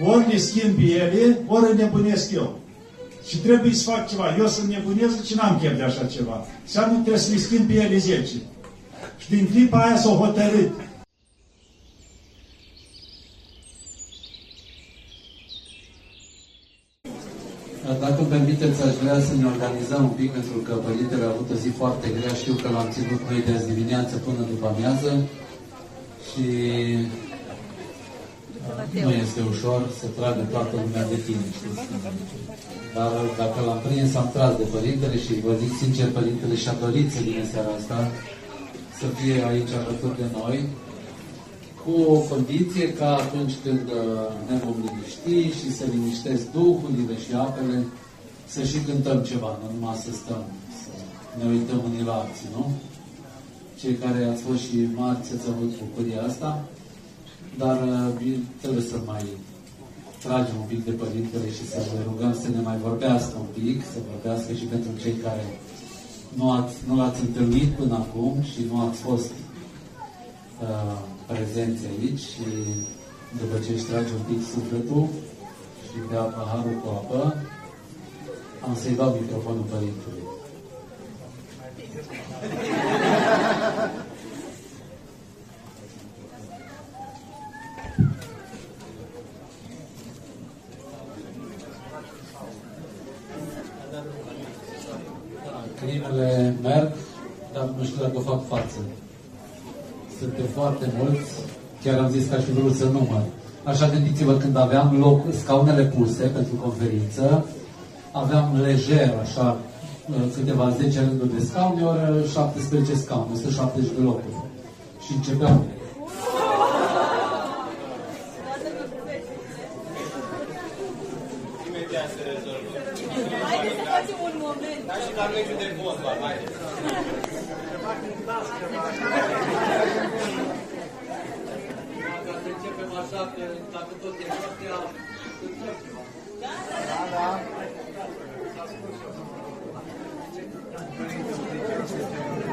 ori le schimbi ele, ori înnebunesc eu. Și trebuie să fac ceva. Eu sunt nebunesc și n-am chef de așa ceva. Înseamnă trebuie să le schimb pe ele 10. Și din clipa aia s-au hotărât. Dacă îmi permiteți, aș vrea să ne organizăm un pic, pentru că Părintele a avut o zi foarte grea. Știu că l-am ținut noi de azi dimineață până după amiază și nu este ușor să tragă toată lumea de tine, știți? Dar dacă l-am prins, am tras de Părintele și vă zic sincer, Părintele și-a dorit să vină seara asta, să fie aici alături de noi, cu o condiție ca atunci când uh, ne vom liniști și să liniștesc duhurile și apele, să și cântăm ceva, nu numai să stăm, să ne uităm unii la alții, nu? Cei care ați fost și marți ați avut bucuria asta, dar uh, trebuie să mai tragem un pic de Părintele și să vă rugăm să ne mai vorbească un pic, să vorbească și pentru cei care nu, ați, nu l-ați întâlnit până acum și nu ați fost uh, prezenți aici și după ce își trage un pic sufletul și bea paharul cu apă, am să-i dau microfonul părintului. Crimele merg, dar nu știu dacă fac față. Suntem foarte mulți, chiar am zis că aș fi vrut să număr. Așa gândiți-vă, când aveam loc, scaunele puse pentru conferință, aveam lejer, așa, câteva 10 rânduri de scaune, ori 17 scaune, 170 de locuri. Și începeam Imediat se rezolvă. Haideți să facem un moment. Dar și la meciul de fotbal, haideți. Dacă începem așa, că dacă tot e noaptea, cântăm ceva. Slavă Lui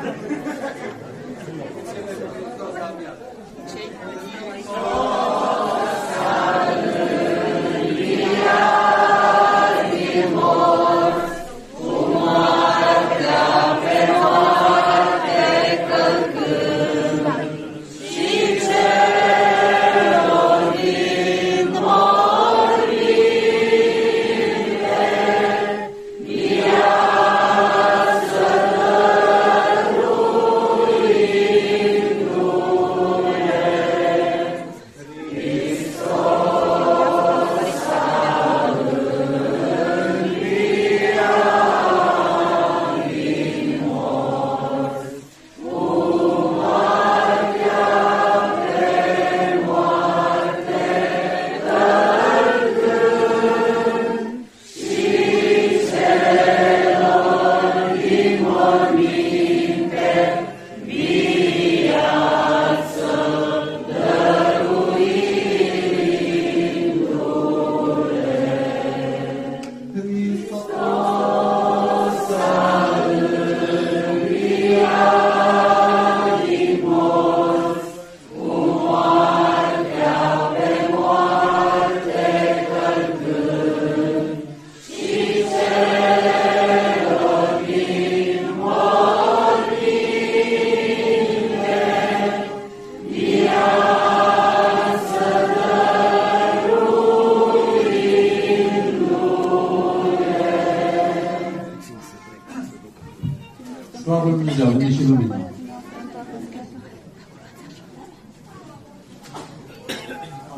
Dumnezeu, a venit și lumina.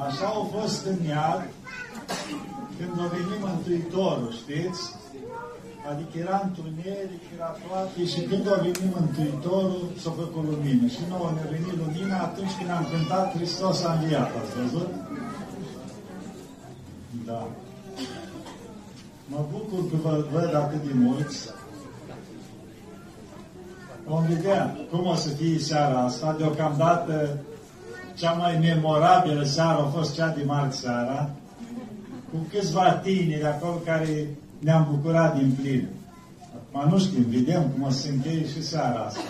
Așa au fost în iad când a venit Mântuitorul, știți? Adică era întuneric, era toate și când a venit Mântuitorul s-a făcut lumină. Și nouă ne-a venit lumina atunci când am cântat Hristos a înviat, ați văzut? Da. Mă bucur că vă văd atât de mulți. Vom vedea cum o să fie seara asta. Deocamdată cea mai memorabilă seară a fost cea de marți seara, cu câțiva tineri acolo care ne-am bucurat din plin. Acum nu știm, vedem cum o să se încheie și seara asta.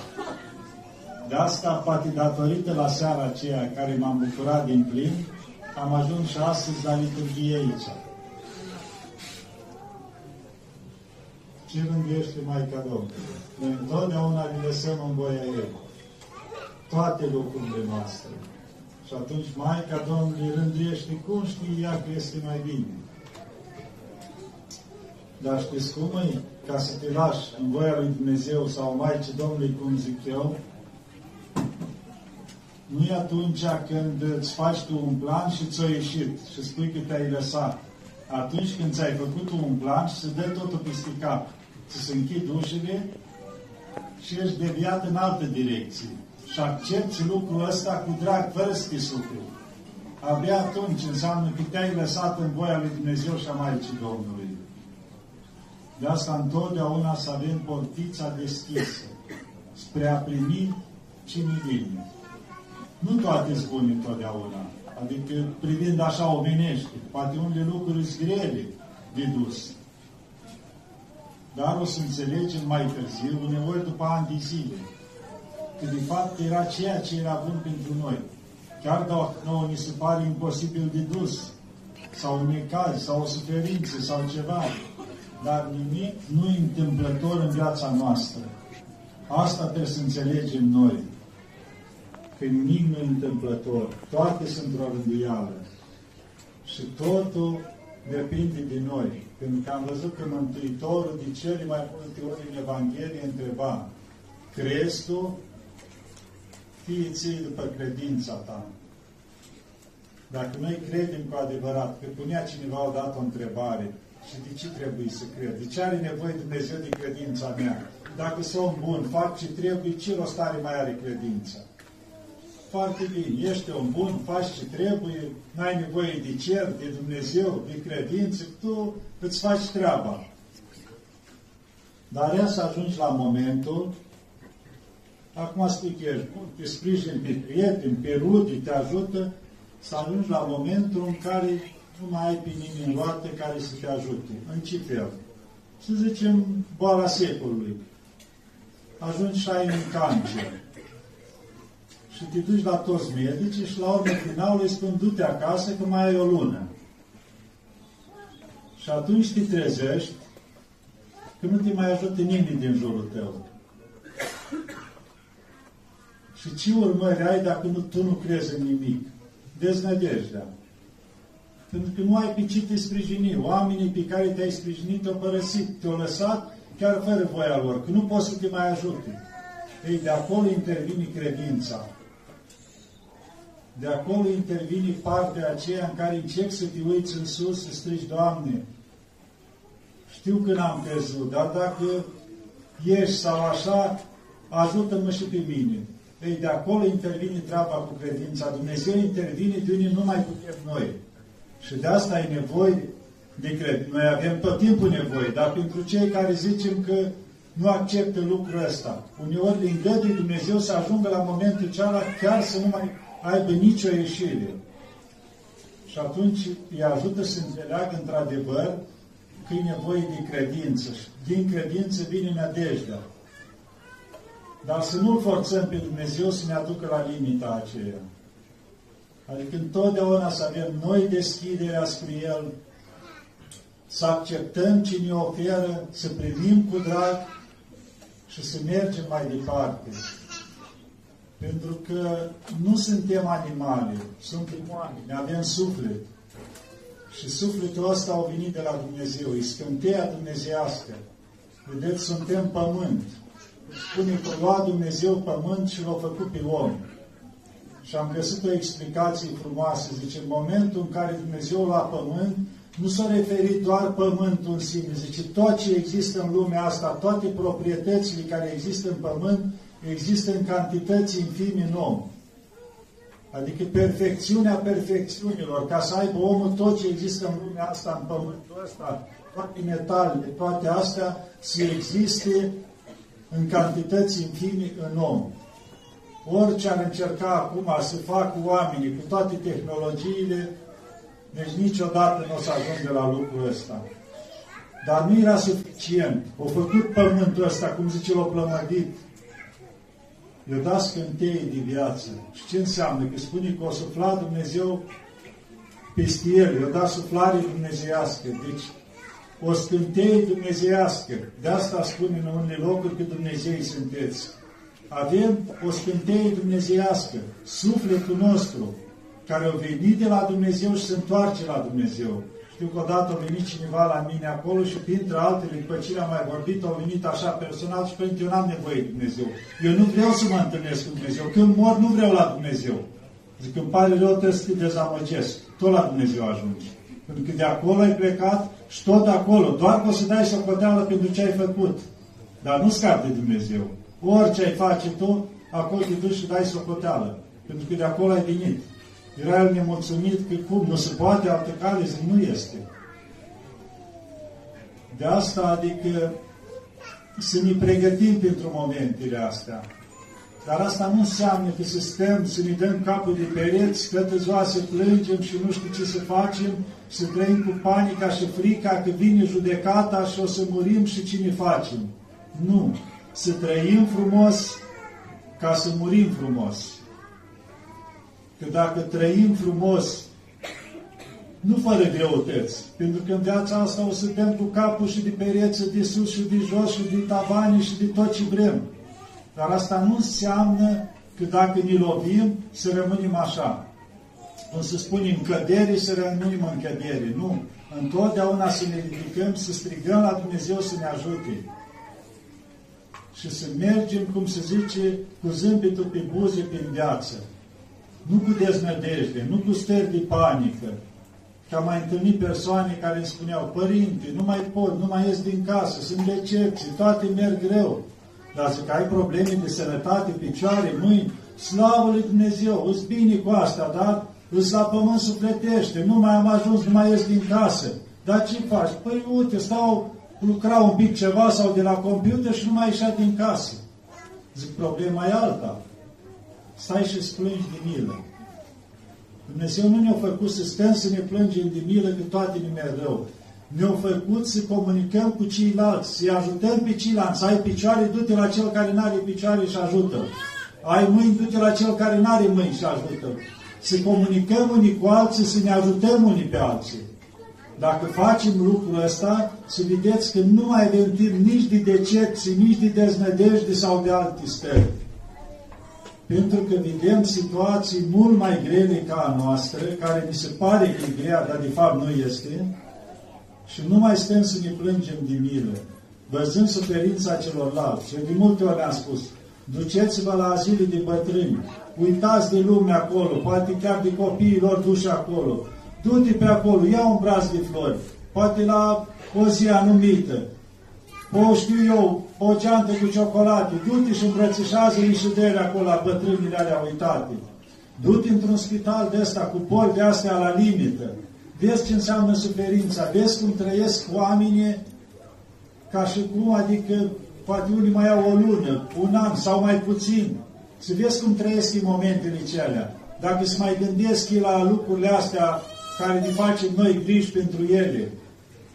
De asta, poate datorită la seara aceea care m-am bucurat din plin, am ajuns și astăzi la liturghie aici. Ce rânduiește Maica Domnului? Noi întotdeauna le lăsăm în voia Ei. Toate lucrurile noastre. Și atunci Maica Domnului rânduiește cum știe ea că este mai bine. Dar știți cum e? Ca să te lași în voia lui Dumnezeu sau Maicii Domnului, cum zic eu, nu e atunci când îți faci tu un plan și ți-a ieșit și spui că te-ai lăsat. Atunci când ți-ai făcut tu un plan și se dă totul peste cap. Ți se închid ușile și ești deviat în altă direcție. Și accepti lucrul ăsta cu drag, fără să te suferi. Abia atunci înseamnă că te-ai lăsat în voia lui Dumnezeu și a Maicii Domnului. De asta întotdeauna să avem portița deschisă spre a primi cine vine. Nu toate sunt bune întotdeauna. Adică privind așa omenește, poate unele lucruri sunt grele de dus. Dar o să înțelegem mai târziu, uneori după ani de zile, că de fapt era ceea ce era bun pentru noi. Chiar dacă nouă ni se pare imposibil de dus, sau un necaz, sau o suferință, sau ceva, dar nimic nu e întâmplător în viața noastră. Asta trebuie să înțelegem noi că nimic nu e întâmplător. Toate sunt o rânduială. Și totul depinde de noi. Pentru că am văzut că Mântuitorul de cele mai multe ori în Evanghelie întreba, crezi tu? Fie ție după credința ta. Dacă noi credem cu adevărat, că punea cineva odată o întrebare, și de ce trebuie să cred? De ce are nevoie Dumnezeu de credința mea? Dacă sunt bun, fac ce trebuie, ce rost are mai are credința? Foarte bine, ești un bun, faci ce trebuie, n-ai nevoie de cer, de Dumnezeu, de credință, tu îți faci treaba. Dar ea să ajungi la momentul, acum spui că ești bun, te sprijin pe prieteni, pe rude, te ajută, să ajungi la momentul în care nu mai ai pe nimeni în roată care să te ajute. În ce fel? Să zicem, boala secolului. Ajungi și ai un cancer și te duci la toți medici și la urmă finalul îi spun du-te acasă că mai ai o lună. Și atunci te trezești că nu te mai ajută nimeni din jurul tău. Și ce urmări ai dacă nu, tu nu crezi în nimic? Deznădejdea. Pentru că nu ai pe ce te sprijini. Oamenii pe care te-ai sprijinit te-au părăsit, te-au lăsat chiar fără voia lor, că nu poți să te mai ajute. Ei, de acolo intervine credința. De acolo intervine partea aceea în care încerci să te uiți în sus, să strigi, Doamne, știu că n-am crezut, dar dacă ești sau așa, ajută-mă și pe mine. Ei, de acolo intervine treaba cu credința. Dumnezeu intervine de unde nu mai putem noi. Și de asta e nevoie de cred. Noi avem tot timpul nevoie, dar pentru cei care zicem că nu acceptă lucrul ăsta, uneori le îngăduie Dumnezeu să ajungă la momentul cealaltă chiar să nu mai aibă nicio ieșire. Și atunci îi ajută să înțeleagă într-adevăr că e nevoie de credință. Și din credință vine nădejdea. Dar să nu-L forțăm pe Dumnezeu să ne aducă la limita aceea. Adică întotdeauna să avem noi deschiderea spre El, să acceptăm ce ne oferă, să privim cu drag și să mergem mai departe. Pentru că nu suntem animale, suntem oameni, avem suflet. Și sufletul ăsta a venit de la Dumnezeu, e scânteia dumnezească. Vedeți, suntem pământ. Spune că lua Dumnezeu pământ și l-a făcut pe om. Și am găsit o explicație frumoasă. Zice, în momentul în care Dumnezeu la pământ, nu s-a referit doar pământul în sine. Zice, tot ce există în lumea asta, toate proprietățile care există în pământ, există în cantități infime în om. Adică perfecțiunea perfecțiunilor, ca să aibă omul tot ce există în lumea asta, în pământul ăsta, toate metalele, toate astea, să existe în cantități infime în om. Orice ar încerca acum să facă oamenii cu toate tehnologiile, deci niciodată nu o să ajungă la lucrul ăsta. Dar nu era suficient. Au făcut pământul ăsta, cum zice, l-au plămădit, i-a dat scânteie de viață. Și ce înseamnă? Că spune că o sufla Dumnezeu peste el, i-a dat suflare dumnezeiască. Deci, o scânteie dumnezeiască. De asta spune în unele locuri că Dumnezei sunteți. Avem o scânteie dumnezeiască, sufletul nostru, care a venit de la Dumnezeu și se întoarce la Dumnezeu. Știu că odată a venit cineva la mine acolo și printre altele, după ce am mai vorbit, au venit așa personal și pentru eu n-am nevoie de Dumnezeu. Eu nu vreau să mă întâlnesc cu Dumnezeu. Când mor, nu vreau la Dumnezeu. Zic, îmi pare rău, trebuie să te dezamăgesc. Tot la Dumnezeu ajungi. Pentru că de acolo ai plecat și tot acolo. Doar că o să dai socoteală pentru ce ai făcut. Dar nu scapi de Dumnezeu. Orice ai face tu, acolo te duci și dai socoteală. Pentru că de acolo ai venit. Era el nemulțumit că cum, nu se poate altă cale, zic, nu este. De asta, adică, să ne pregătim pentru momentele astea. Dar asta nu înseamnă că să stăm, să ne dăm capul de pereți, toată ziua să plângem și nu știu ce să facem, să trăim cu panica și frica că vine judecata și o să murim și ce ne facem. Nu. Să trăim frumos ca să murim frumos. Că dacă trăim frumos, nu fără greutăți, pentru că în viața asta o să dăm cu capul și de pereță, de sus și de jos și de tavane și de tot ce vrem. Dar asta nu înseamnă că dacă ne lovim, să rămânem așa. O să spunem cădere, să rămânem în cădere. Nu. Întotdeauna să ne ridicăm, să strigăm la Dumnezeu să ne ajute. Și să mergem, cum se zice, cu zâmbetul pe buze prin viață. Nu cu deznădejde, nu cu stări de panică. Că am mai întâlnit persoane care îmi spuneau, Părinte, nu mai pot, nu mai ies din casă, sunt decepții, toate merg greu. Dar zic, ai probleme de sănătate, picioare, mâini, slavă lui Dumnezeu, îți bine cu asta, dar îți la pământ sufletește, nu mai am ajuns, nu mai ies din casă. Dar ce faci? Păi uite, stau, lucra un pic ceva sau de la computer și nu mai ieșea din casă. Zic, problema e alta. Stai și îți plângi de milă. Dumnezeu nu ne-a făcut să stăm să ne plângem de milă că toate ne merg rău ne-au făcut să comunicăm cu ceilalți, să-i ajutăm pe ceilalți. Ai picioare, du-te la cel care nu are picioare și ajută Ai mâini, du-te la cel care nu are mâini și ajută Să comunicăm unii cu alții, să ne ajutăm unii pe alții. Dacă facem lucrul ăsta, să vedeți că nu mai avem timp nici de decepții, nici de deznădejde sau de alte stări. Pentru că vedem situații mult mai grele ca a noastră, care mi se pare că e grea, dar de fapt nu este, și nu mai stăm să ne plângem de milă, văzând suferința celorlalți. Și de multe ori am spus, duceți-vă la azile de bătrâni, uitați de lume acolo, poate chiar de copiii lor duși acolo. Du-te pe acolo, ia un braț de flori, poate la o zi anumită, o știu eu, o geantă cu ciocolate, du-te și îmbrățișează și de acolo la bătrânile alea uitate. Du-te într-un spital de ăsta cu boli de astea la limită. Vezi ce înseamnă suferința, vezi cum trăiesc oamenii ca și cum, adică poate unii mai au o lună, un an sau mai puțin, să vezi cum trăiesc în momentele celea. Dacă se mai gândesc la lucrurile astea care ne facem noi griji pentru ele,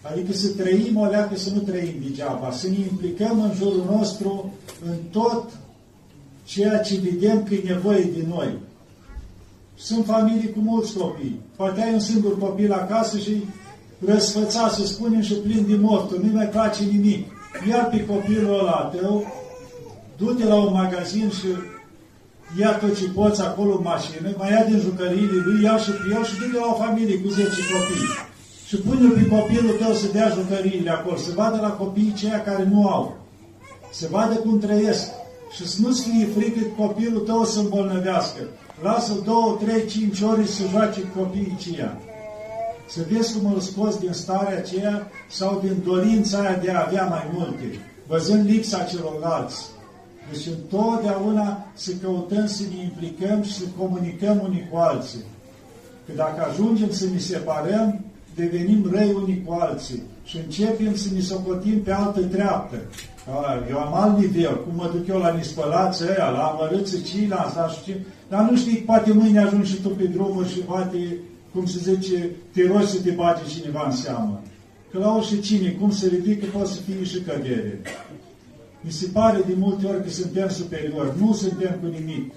adică să trăim o leacă, să nu trăim degeaba, să ne implicăm în jurul nostru în tot ceea ce vedem că e nevoie de noi. Sunt familii cu mulți copii. Poate ai un singur copil acasă și răsfăța, să spunem, și plin de mortul. Nu-i mai place nimic. Ia pe copilul ăla tău, du-te la un magazin și ia tot ce poți acolo în mașină, mai ia din jucăriile lui, ia și pe el și du-te la o familie cu 10 copii. Și pune pe copilul tău să dea jucăriile acolo, să vadă la copiii ceea care nu au. Să vadă cum trăiesc. Și să nu-ți fie frică copilul tău să îmbolnăvească lasă două, trei, cinci ore să joace copiii aceia. Să vezi cum îl scos din starea aceea sau din dorința aia de a avea mai multe, văzând lipsa celorlalți. Deci întotdeauna să căutăm să ne implicăm și să comunicăm unii cu alții. Că dacă ajungem să ne separăm, devenim răi unii cu alții și începem să ne socotim pe altă treaptă. Eu am alt nivel, cum mă duc eu la nispălață aia, la amărâță ceilalți, dar știu, dar nu știi, poate mâine ajungi și tu pe drumuri și poate, cum se zice, te rogi să te bage cineva în seamă. Că la orice cine, cum se ridică, poate să fie și cădere. Mi se pare de multe ori că suntem superiori. Nu suntem cu nimic.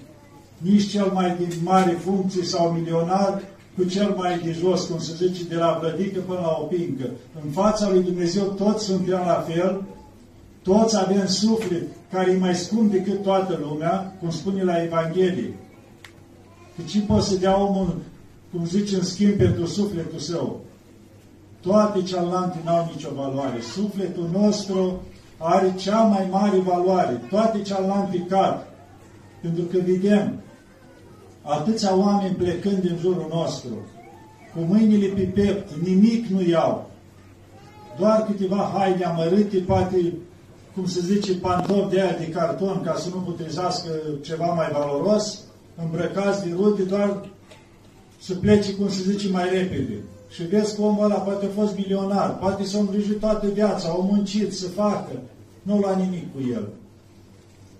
Nici cel mai din mare funcție sau milionar cu cel mai de jos, cum se zice, de la vlădică până la opincă. În fața lui Dumnezeu toți suntem la fel, toți avem suflet care e mai scump decât toată lumea, cum spune la Evanghelie. Că ce poate să dea omul, cum zice, în schimb pentru sufletul său? Toate celelalte n-au nicio valoare. Sufletul nostru are cea mai mare valoare. Toate celelalte cad. Pentru că vedem atâția oameni plecând din jurul nostru, cu mâinile pe pept, nimic nu iau. Doar câteva haine amărâte, poate, cum se zice, pantofi de aia de carton, ca să nu putrezească ceva mai valoros, îmbrăcați de rude, doar să plece, cum se zice, mai repede. Și vezi că omul ăla poate a fost milionar, poate s-a îngrijit toată viața, au muncit să facă, nu la nimic cu el.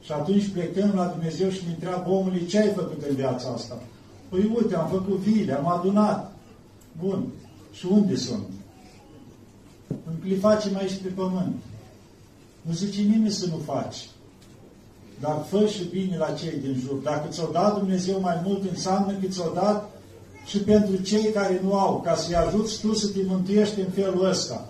Și atunci plecăm la Dumnezeu și ne întreabă omului ce ai făcut în viața asta. Păi uite, am făcut vile, am adunat. Bun. Și unde sunt? Le facem aici pe pământ. Nu zice nimeni să nu faci. Dar fă și bine la cei din jur. Dacă ți-o dat Dumnezeu mai mult, înseamnă că ți-o dat și pentru cei care nu au, ca să-i ajuți tu să te mântuiești în felul ăsta.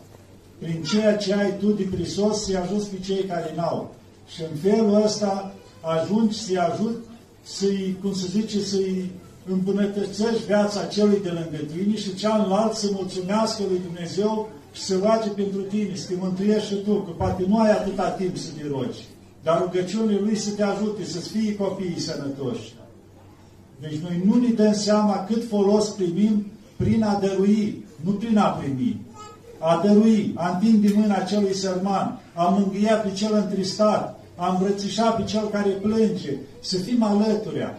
Prin ceea ce ai tu de prisos, să-i ajuți pe cei care n-au. Și în felul ăsta ajungi să-i ajut, să-i, cum se zice, să-i îmbunătățești viața celui de lângă tine și cealaltă să mulțumească lui Dumnezeu și să roage pentru tine, să te mântuiești și tu, că poate nu ai atâta timp să te rogi, dar rugăciunile Lui să te ajute, să-ți fie copiii sănătoși. Deci noi nu ne dăm seama cât folos primim prin a dărui, nu prin a primi. A dărui, a întinde mâna celui sărman, a mângâia pe cel întristat, a îmbrățișa pe cel care plânge, să fim alăturea.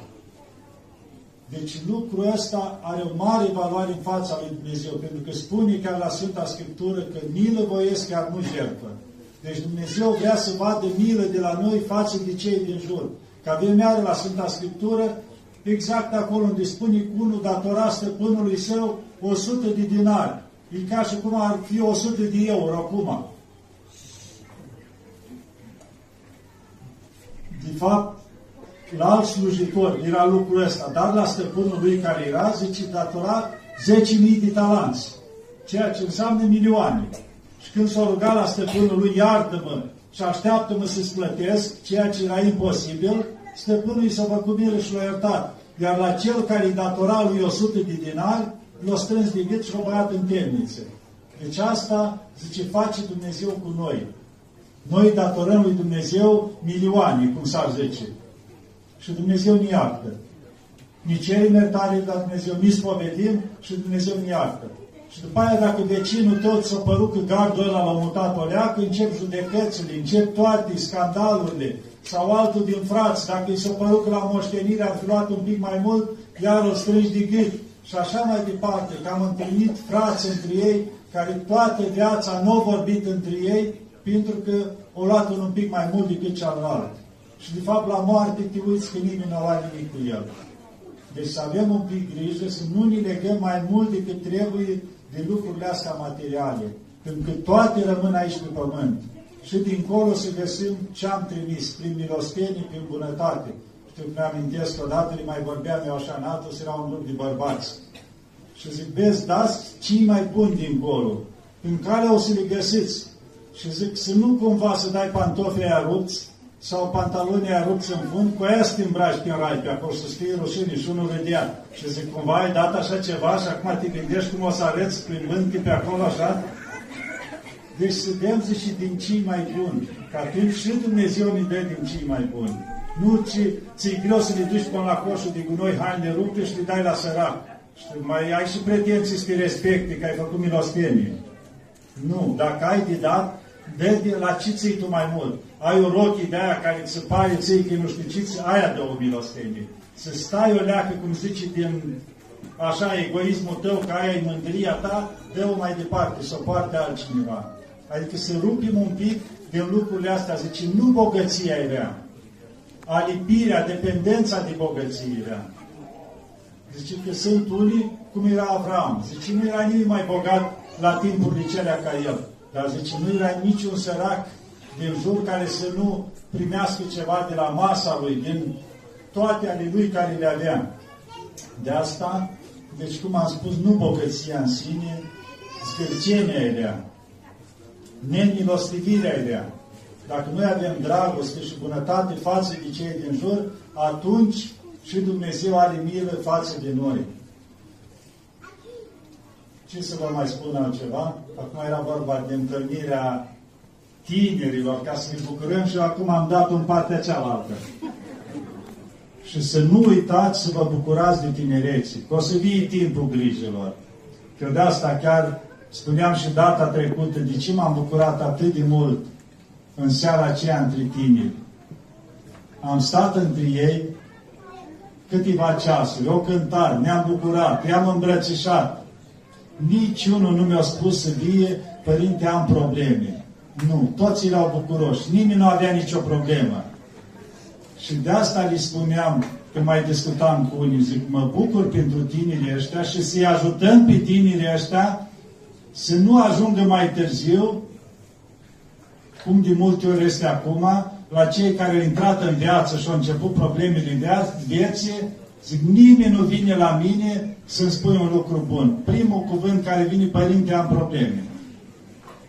Deci lucrul ăsta are o mare valoare în fața lui Dumnezeu, pentru că spune chiar la Sfânta Scriptură că milă voiesc chiar nu jertfă. Deci Dumnezeu vrea să vadă milă de la noi față de cei din jur. Că avem iară la Sfânta Scriptură, exact acolo unde spune că unul datora stăpânului său 100 de dinari. E ca și cum ar fi 100 de euro acum. De fapt, la alt slujitor era lucrul ăsta, dar la stăpânul lui care era, zice, datora 10.000 de talanți, ceea ce înseamnă milioane. Și când s-a rugat la stăpânul lui, iartă-mă și așteaptă-mă să-ți plătesc, ceea ce era imposibil, stăpânul i s-a făcut milă și l-a iertat. Iar la cel care îi datora lui 100 de dinari, l-a strâns de gât și l-a băiat în temniță. Deci asta, zice, face Dumnezeu cu noi. Noi datorăm lui Dumnezeu milioane, cum s-ar zice. Și Dumnezeu ne iartă. Ni cerem iertare la Dumnezeu, ni spovedim și Dumnezeu ne iartă. Și după aia, dacă vecinul tot s-a părut că gardul ăla l-a mutat o leacă, încep judecățile, încep toate scandalurile, sau altul din frați, dacă i s-a părut că la moștenire ar fi luat un pic mai mult, iar o strângi de gât. Și așa mai departe, că am întâlnit frați între ei, care toată viața nu au vorbit între ei, pentru că o luat un pic mai mult decât cealaltă. Și de fapt la moarte te uiți că nimeni nu are nimic cu el. Deci să avem un pic grijă, să nu ne legăm mai mult decât trebuie de lucrurile astea materiale. Pentru că toate rămân aici pe pământ. Și dincolo să găsim ce am trimis, prin milostenie, prin bunătate. Știu că mi-amintesc odată, le mai vorbeam eu așa în altul, era un grup de bărbați. Și zic, vezi, dați cei mai buni dincolo. În care o să le găsiți. Și zic, să nu cumva să dai pantofii aia rupți, sau pantalonii aia rupți în fund, cu aia să te îmbraci pe rai pe acolo, să fie rușine și unul vedea. Și zic, cumva ai dat așa ceva și acum te gândești cum o să arăți prin vânt pe acolo așa? Deci să dăm, zice, din cei mai buni. Că atunci și Dumnezeu ne dă din cei mai buni. Nu ci, ți-e greu să le duci până la coșul de gunoi, haine rupte și le dai la sărac. Și mai ai și pretenții să te respecte că ai făcut milostenie. Nu, dacă ai de dat, dă la ce ții tu mai mult. Ai o rochie de aia care se pare ții că nu știu ce, aia dă o milostenie. Să stai o leacă, cum zice, din așa egoismul tău, că aia e mândria ta, dă-o mai departe, să o poarte altcineva. Adică să rupim un pic din lucrurile astea. Zice, nu bogăția e rea. Alipirea, dependența de bogăție e rea. Zice că sunt unii, cum era Avram. Zice, nu era nimeni mai bogat la timpurile celea ca el. Dar zice, nu era niciun sărac din jur care să nu primească ceva de la masa lui, din toate ale lui care le avea. De asta, Deci, cum am spus, nu bogăția în sine, zgârcenia e rea, nemilostivirea e rea. Dacă noi avem dragoste și bunătate față de cei din jur, atunci și Dumnezeu are milă față de noi. Ce să vă mai spun altceva? Acum era vorba de întâlnirea tinerilor, ca să ne bucurăm și acum am dat în partea cealaltă. Și să nu uitați să vă bucurați de tinereții, că o să vie timpul grijilor. Că de asta chiar spuneam și data trecută, de ce m-am bucurat atât de mult în seara aceea între tineri. Am stat între ei câteva ceasuri, o cântare, ne-am bucurat, i-am îmbrățișat. Niciunul nu mi-a spus să vie, părinte, am probleme. Nu, toți erau bucuroși, nimeni nu avea nicio problemă. Și de asta le spuneam, când mai discutam cu unii, zic, mă bucur pentru tinerii ăștia și să-i ajutăm pe tinerii ăștia să nu ajungă mai târziu, cum de multe ori este acum, la cei care au intrat în viață și au început problemele de vieții, zic, nimeni nu vine la mine să-mi spui un lucru bun. Primul cuvânt care vine, părinte, am probleme.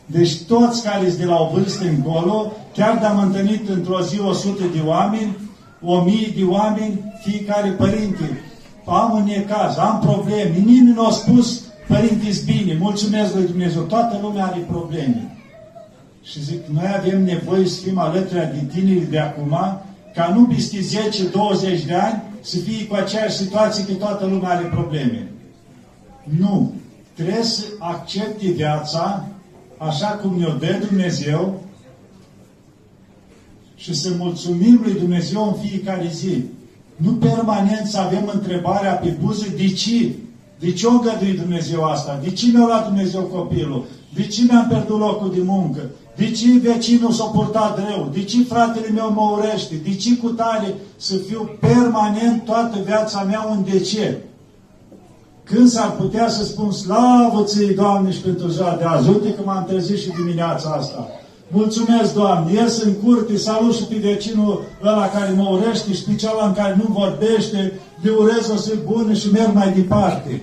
Deci toți care sunt de la o vârstă încolo, chiar de am întâlnit într-o zi 100 de oameni, o mie de oameni, fiecare părinte, am un necaz, am probleme, nimeni nu a spus, părinte, bine, mulțumesc lui Dumnezeu, toată lumea are probleme. Și zic, noi avem nevoie să fim alături de tineri de acum, ca nu peste 10-20 de ani să fie cu aceeași situație că toată lumea are probleme. Nu. Trebuie să accepte viața așa cum ne-o dă Dumnezeu și să mulțumim lui Dumnezeu în fiecare zi. Nu permanent să avem întrebarea pe buze, de ce? De ce o îngădui Dumnezeu asta? De ce mi-a luat Dumnezeu copilul? De ce mi-am pierdut locul de muncă? De ce vecinul s-a purtat rău? De ce fratele meu mă urește? De ce cu tare să fiu permanent toată viața mea un de ce? Când s-ar putea să spun slavă ție, Doamne, și pentru ziua de azi. Uite că m-am trezit și dimineața asta. Mulțumesc, Doamne, ies în curte, salut și pe vecinul ăla care mă urește și pe celălalt care nu vorbește, le urez o zi bună și merg mai departe.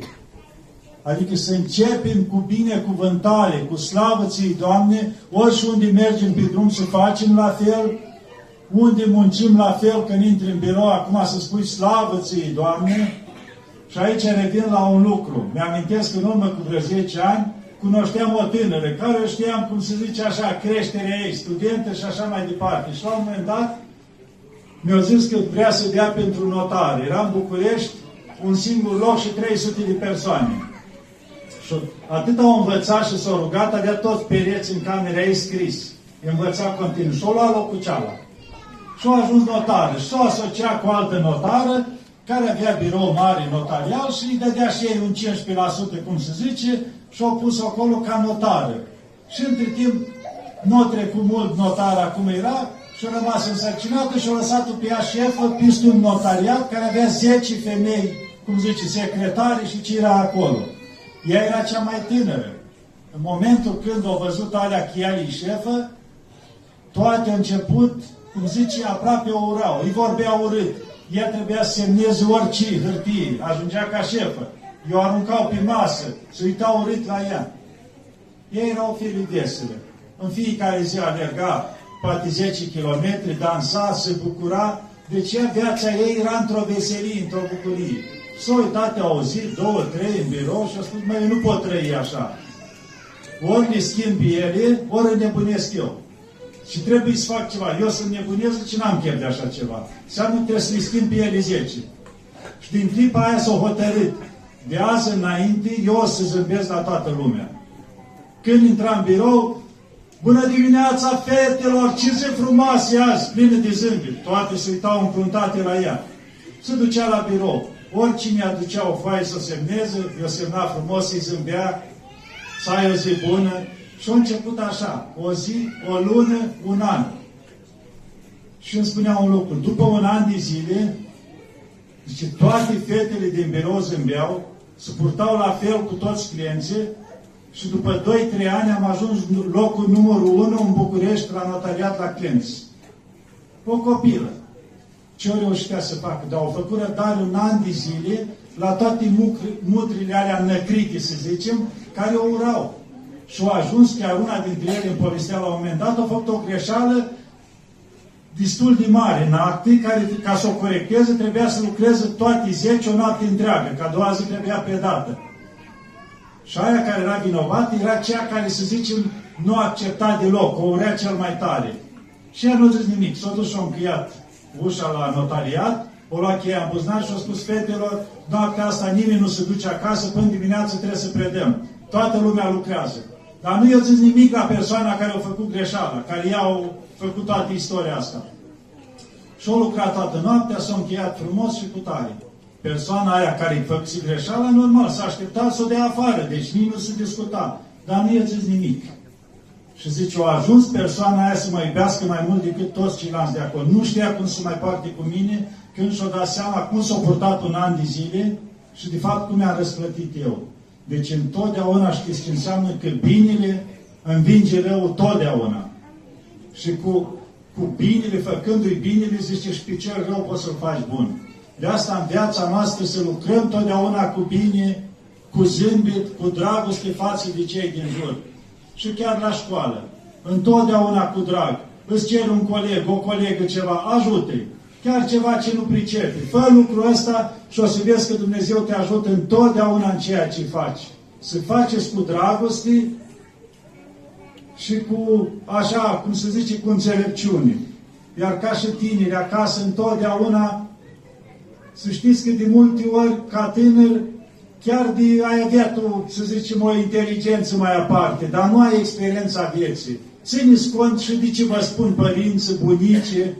Adică să începem cu binecuvântare, cu slavă ție, Doamne, orice unde mergem pe drum să facem la fel, unde muncim la fel când intri în birou, acum să spui slavă ție, Doamne, și aici revin la un lucru. Mi-amintesc că în urmă cu vreo 10 ani, cunoșteam o tânără, care știam, cum se zice așa, creșterea ei, studentă și așa mai departe. Și la un moment dat, mi-a zis că vrea să dea pentru notare. Era în București, un singur loc și 300 de persoane. Și atât au învățat și s-au rugat, avea toți pereți în camera ei scris. Învăța continuu. Și o lua locul cealaltă. Și au ajuns notară. Și s-au asociat cu altă notară care avea birou mare notarial și îi dădea și ei un 15%, cum se zice, și au pus acolo ca notară. Și între timp, nu a trecut mult notara cum era și a rămas însărcinată și a lăsat-o pe ea șefă peste un notariat care avea 10 femei, cum zice, secretare și ce era acolo. Ea era cea mai tânără. În momentul când a văzut alea chialii șefă, toate au început, cum zice, aproape o urau. Îi vorbea urât ea trebuia să semneze orice hârtie, ajungea ca șefă. Eu aruncau pe masă, se uitau urât la ea. Ei erau filidesele. În fiecare zi alerga poate 10 km, dansa, se bucura. Deci ea, viața ei era într-o veselie, într-o bucurie. S-a uitat o zi, două, trei în birou și a spus, măi, nu pot trăi așa. Ori ne schimbi ele, ori nebunesc eu și trebuie să fac ceva. Eu sunt nebunesc și n-am chef de așa ceva. Înseamnă trebuie să-i schimb pe ele 10. Și din clipa aia s-au hotărât. De azi înainte, eu o să zâmbesc la toată lumea. Când intram în birou, Bună dimineața, fetelor! Ce zi frumoase azi! Plină de zâmbet. Toate se uitau încruntate la ea. Se ducea la birou. Oricine aducea o foaie să semneze, eu semna frumos, îi zâmbea, să ai o zi bună, și a început așa, o zi, o lună, un an. Și îmi spunea un lucru, după un an de zile, zice, toate fetele din birou zâmbeau, se purtau la fel cu toți clienții și după 2-3 ani am ajuns locul numărul 1 în București la notariat la clienți. O copilă. Ce o reușitea să facă? Dar au făcut răbdare un an de zile la toate mucri- mutrile alea năcrite, să zicem, care o urau. Și au ajuns chiar una dintre ele în povestea la un moment dat, a făcut o greșeală destul de mare în acte, care ca să o corecteze trebuia să lucreze toate 10 o noapte întreagă, ca a doua zi trebuia predată. Și aia care era vinovată era cea care, să zicem, nu accepta deloc, o urea cel mai tare. Și ea nu a zis nimic. S-a dus și a încheiat ușa la notariat, o lua cheia în buzunar și a spus fetelor, noaptea asta nimeni nu se duce acasă, până dimineață trebuie să predăm. Toată lumea lucrează. Dar nu i-a zis nimic la persoana care a făcut greșeala, care i-au făcut toată istoria asta. Și au lucrat toată noaptea, s-au încheiat frumos și cu tare. Persoana aia care îi făcuse greșeala, normal, s-a așteptat să o dea afară, deci nici nu se discuta. Dar nu i-a zis nimic. Și zice, a ajuns persoana aia să mă iubească mai mult decât toți ceilalți de acolo. Nu știa cum să mai parte cu mine, când și-o dat seama cum s-a purtat un an de zile și de fapt cum mi-a răsplătit eu. Deci întotdeauna știți ce înseamnă că binele învinge răul totdeauna. Și cu, cu binele, făcându-i binele, zice, și pe cel rău poți să-l faci bun. De asta în viața noastră să lucrăm totdeauna cu bine, cu zâmbet, cu dragoste față de cei din jur. Și chiar la școală. Întotdeauna cu drag. Îți cer un coleg, o colegă ceva, ajută-i. Chiar ceva ce nu pricepe. Fă lucrul ăsta și o să vezi că Dumnezeu te ajută întotdeauna în ceea ce faci. Să faceți cu dragoste și cu, așa, cum se zice, cu înțelepciune. Iar ca și tineri acasă, întotdeauna, să știți că de multe ori, ca tânăr, chiar de ai avea tu, să zicem, o inteligență mai aparte, dar nu ai experiența vieții. Țineți cont și de ce vă spun părinți, bunice,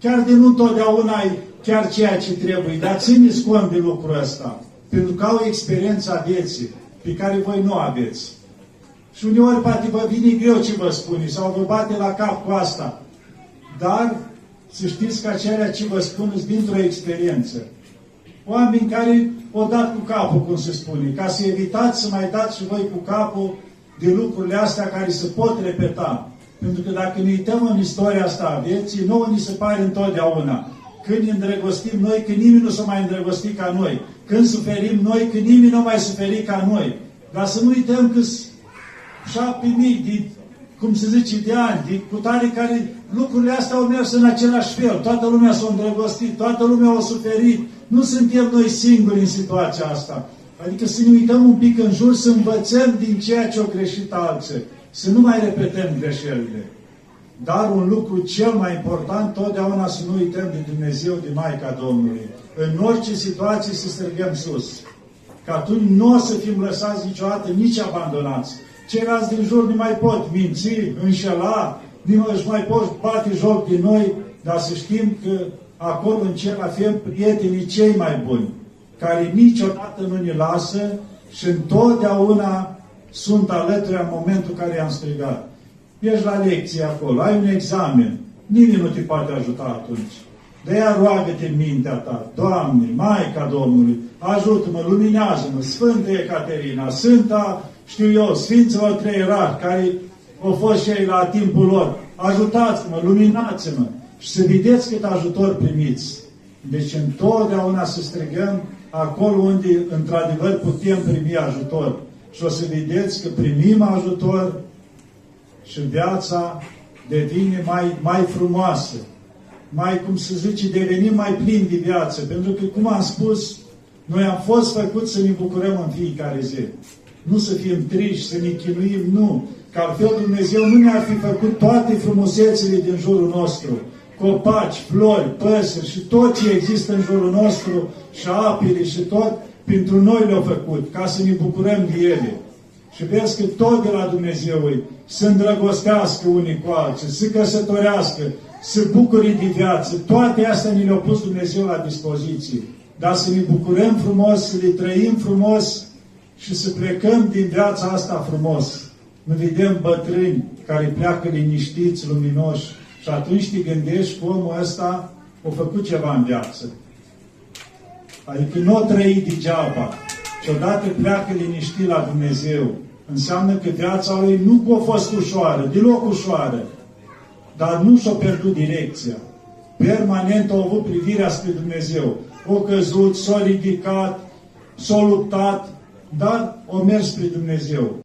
chiar de nu întotdeauna ai chiar ceea ce trebuie, dar țineți cont de lucrul ăsta, pentru că au experiența vieții pe care voi nu aveți. Și uneori poate vă vine greu ce vă spune sau vă bate la cap cu asta. Dar să știți că acelea ce vă spun sunt dintr-o experiență. Oameni care o dat cu capul, cum se spune, ca să evitați să mai dați și voi cu capul de lucrurile astea care se pot repeta. Pentru că dacă ne uităm în istoria asta a vieții, nouă ni se pare întotdeauna. Când ne îndrăgostim noi, că nimeni nu s-o mai îndrăgosti ca noi. Când suferim noi, că nimeni nu mai suferi ca noi. Dar să nu uităm că șapte mii de, cum se zice, de ani, de cutare care lucrurile astea au mers în același fel. Toată lumea s-a îndrăgostit, toată lumea a suferit. Nu suntem noi singuri în situația asta. Adică să ne uităm un pic în jur, să învățăm din ceea ce au greșit alții. Să nu mai repetăm greșelile. Dar un lucru cel mai important, totdeauna să nu uităm de Dumnezeu, de Maica Domnului. În orice situație să strigăm sus. Că atunci nu o să fim lăsați niciodată, nici abandonați. Ceilalți din jur nu mai pot minți, înșela, nu își mai pot bate joc din noi, dar să știm că acolo în cer avem prietenii cei mai buni, care niciodată nu ne lasă și întotdeauna sunt alături în momentul în care i-am strigat. Ești la lecție acolo, ai un examen, nimeni nu te poate ajuta atunci. De aia roagă-te în mintea ta, Doamne, Maica Domnului, ajută-mă, luminează-mă, Sfântă Ecaterina, Sfânta, știu eu, Sfinților Trei Erari, care au fost și ei la timpul lor, ajutați-mă, luminați-mă și să vedeți cât ajutor primiți. Deci întotdeauna să strigăm acolo unde într-adevăr putem primi ajutor. Și o să vedeți că primim ajutor și viața devine mai, mai frumoasă, mai, cum se zice, devenim mai plini de viață. Pentru că, cum am spus, noi am fost făcuți să ne bucurăm în fiecare zi. Nu să fim triști, să ne chinuim, nu. Că altfel Dumnezeu nu ne-ar fi făcut toate frumusețile din jurul nostru. Copaci, flori, păsări și tot ce există în jurul nostru și apele și tot, pentru noi le-a făcut, ca să ne bucurăm de ele. Și vezi că tot de la Dumnezeu e să îndrăgostească unii cu alții, să căsătorească, să bucure de viață. Toate astea ni le-a pus Dumnezeu la dispoziție. Dar să ne bucurăm frumos, să le trăim frumos și să plecăm din viața asta frumos. Nu vedem bătrâni care pleacă liniștiți, luminoși și atunci te gândești că omul ăsta a făcut ceva în viață. Adică nu o trăi degeaba. Și odată pleacă liniștit la Dumnezeu. Înseamnă că viața lui nu a fost ușoară, deloc ușoară. Dar nu și-a pierdut direcția. Permanent a avut privirea spre Dumnezeu. o căzut, s-a ridicat, s-a luptat, dar o mers spre Dumnezeu.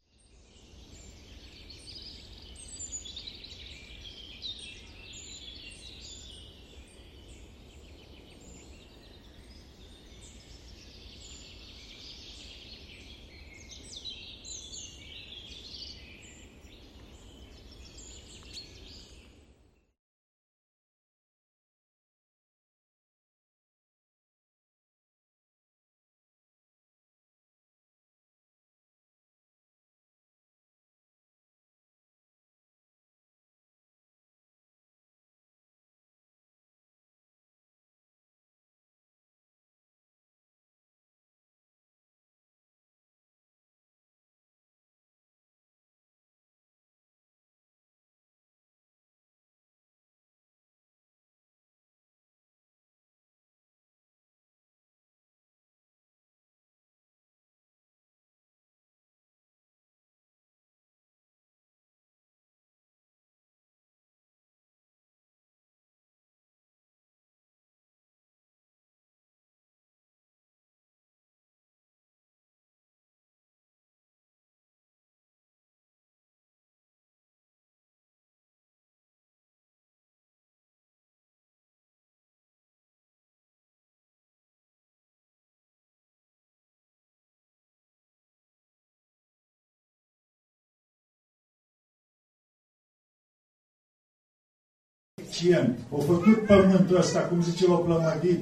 Eficient. Au făcut pământul ăsta, cum zice, l-au plămădit.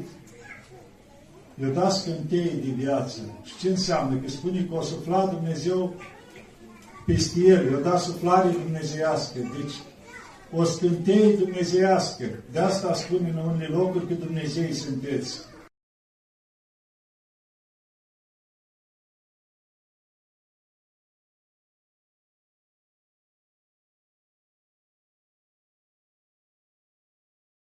I-a dat scânteie de viață. Și ce înseamnă? Că spune că o sufla Dumnezeu peste el, i-a dat suflare dumnezeiască. Deci, o scânteie dumnezeiască. De asta spune în unele locuri că Dumnezei sunteți.